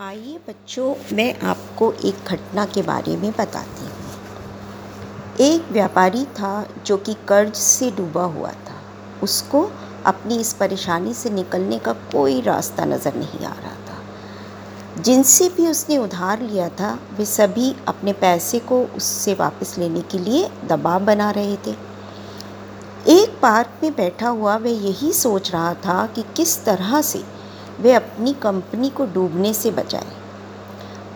आइए बच्चों, मैं आपको एक घटना के बारे में बताती हूँ। एक व्यापारी था जो कि कर्ज से डूबा हुआ था। उसको अपनी इस परेशानी से निकलने का कोई रास्ता नज़र नहीं आ रहा था। जिनसे भी उसने उधार लिया था, वे सभी अपने पैसे को उससे वापस लेने के लिए दबाव बना रहे थे। एक पार्क में बैठा हुआ वह यही सोच रहा था कि किस तरह से वे अपनी कंपनी को डूबने से बचाए।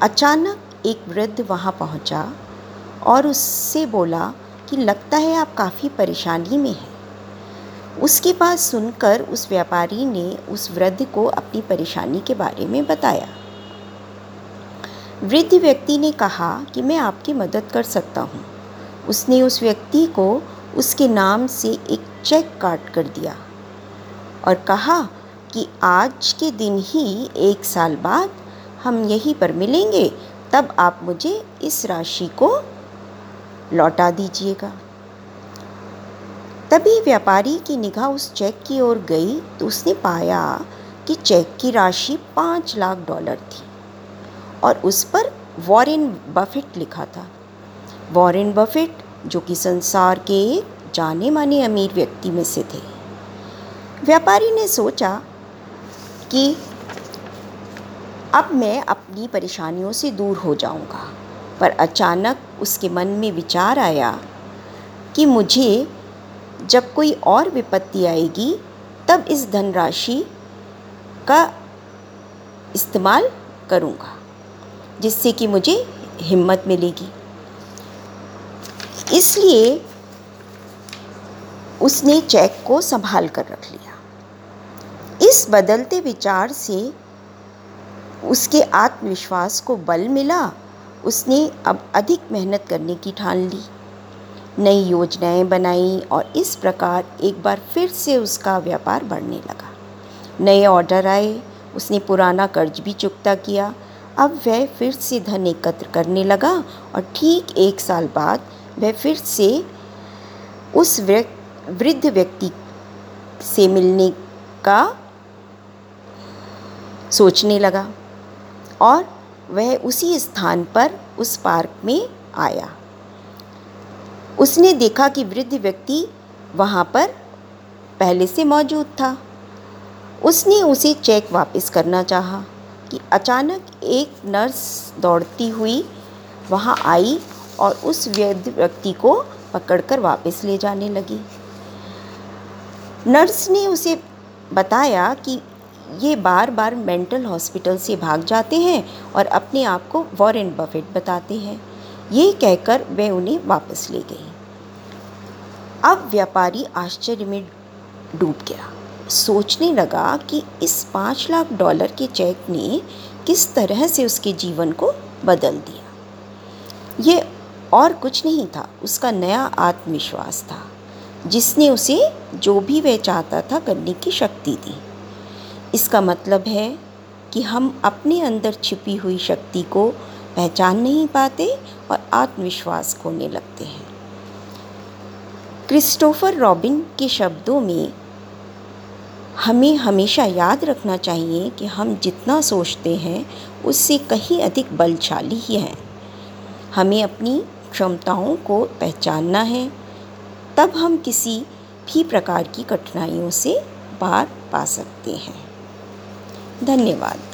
अचानक एक वृद्ध वहाँ पहुँचा और उससे बोला कि लगता है आप काफ़ी परेशानी में हैं। उसकी बात सुनकर उस व्यापारी ने उस वृद्ध को अपनी परेशानी के बारे में बताया। वृद्ध व्यक्ति ने कहा कि मैं आपकी मदद कर सकता हूँ। उसने उस व्यक्ति को उसके नाम से एक चेक काट कर दिया और कहा कि आज के दिन ही एक साल बाद हम यहीं पर मिलेंगे, तब आप मुझे इस राशि को लौटा दीजिएगा। तभी व्यापारी की निगाह उस चेक की ओर गई तो उसने पाया कि चेक की राशि पाँच लाख डॉलर थी और उस पर वॉरेन बफेट लिखा था। वॉरेन बफेट, जो कि संसार के जाने माने अमीर व्यक्ति में से थे। व्यापारी ने सोचा कि, अब मैं अपनी परेशानियों से दूर हो जाऊँगा। पर अचानक उसके मन में विचार आया कि मुझे जब कोई और विपत्ति आएगी, तब इस धनराशि का इस्तेमाल करूँगा, जिससे कि मुझे हिम्मत मिलेगी। इसलिए उसने चेक को संभाल कर रख लिया। इस बदलते विचार से उसके आत्मविश्वास को बल मिला। उसने अब अधिक मेहनत करने की ठान ली। नई योजनाएँ बनाई और इस प्रकार एक बार फिर से उसका व्यापार बढ़ने लगा। नए ऑर्डर आए, उसने पुराना कर्ज भी चुकता किया। अब वह फिर से धन एकत्र करने लगा और ठीक एक साल बाद वह फिर से उस वृद्ध व्यक्ति से मिलने का सोचने लगा और वह उसी स्थान पर उस पार्क में आया। उसने देखा कि वृद्ध व्यक्ति वहाँ पर पहले से मौजूद था। उसने उसे चेक वापस करना चाहा कि अचानक एक नर्स दौड़ती हुई वहाँ आई और उस वृद्ध व्यक्ति को पकड़कर वापस ले जाने लगी। नर्स ने उसे बताया कि ये बार बार मेंटल हॉस्पिटल से भाग जाते हैं और अपने आप को वॉरेन बफेट बताते हैं। ये कहकर वह उन्हें वापस ले गई। अब व्यापारी आश्चर्य में डूब गया। सोचने लगा कि इस पाँच लाख डॉलर के चेक ने किस तरह से उसके जीवन को बदल दिया। ये और कुछ नहीं था, उसका नया आत्मविश्वास था, जिसने उसे जो भी वह चाहता था करने की शक्ति दी। इसका मतलब है कि हम अपने अंदर छिपी हुई शक्ति को पहचान नहीं पाते और आत्मविश्वास खोने लगते हैं। क्रिस्टोफर रॉबिन के शब्दों में हमें हमेशा याद रखना चाहिए कि हम जितना सोचते हैं, उससे कहीं अधिक बलशाली ही हैं। हमें अपनी क्षमताओं को पहचानना है, तब हम किसी भी प्रकार की कठिनाइयों से पार पा सकते हैं। धन्यवाद.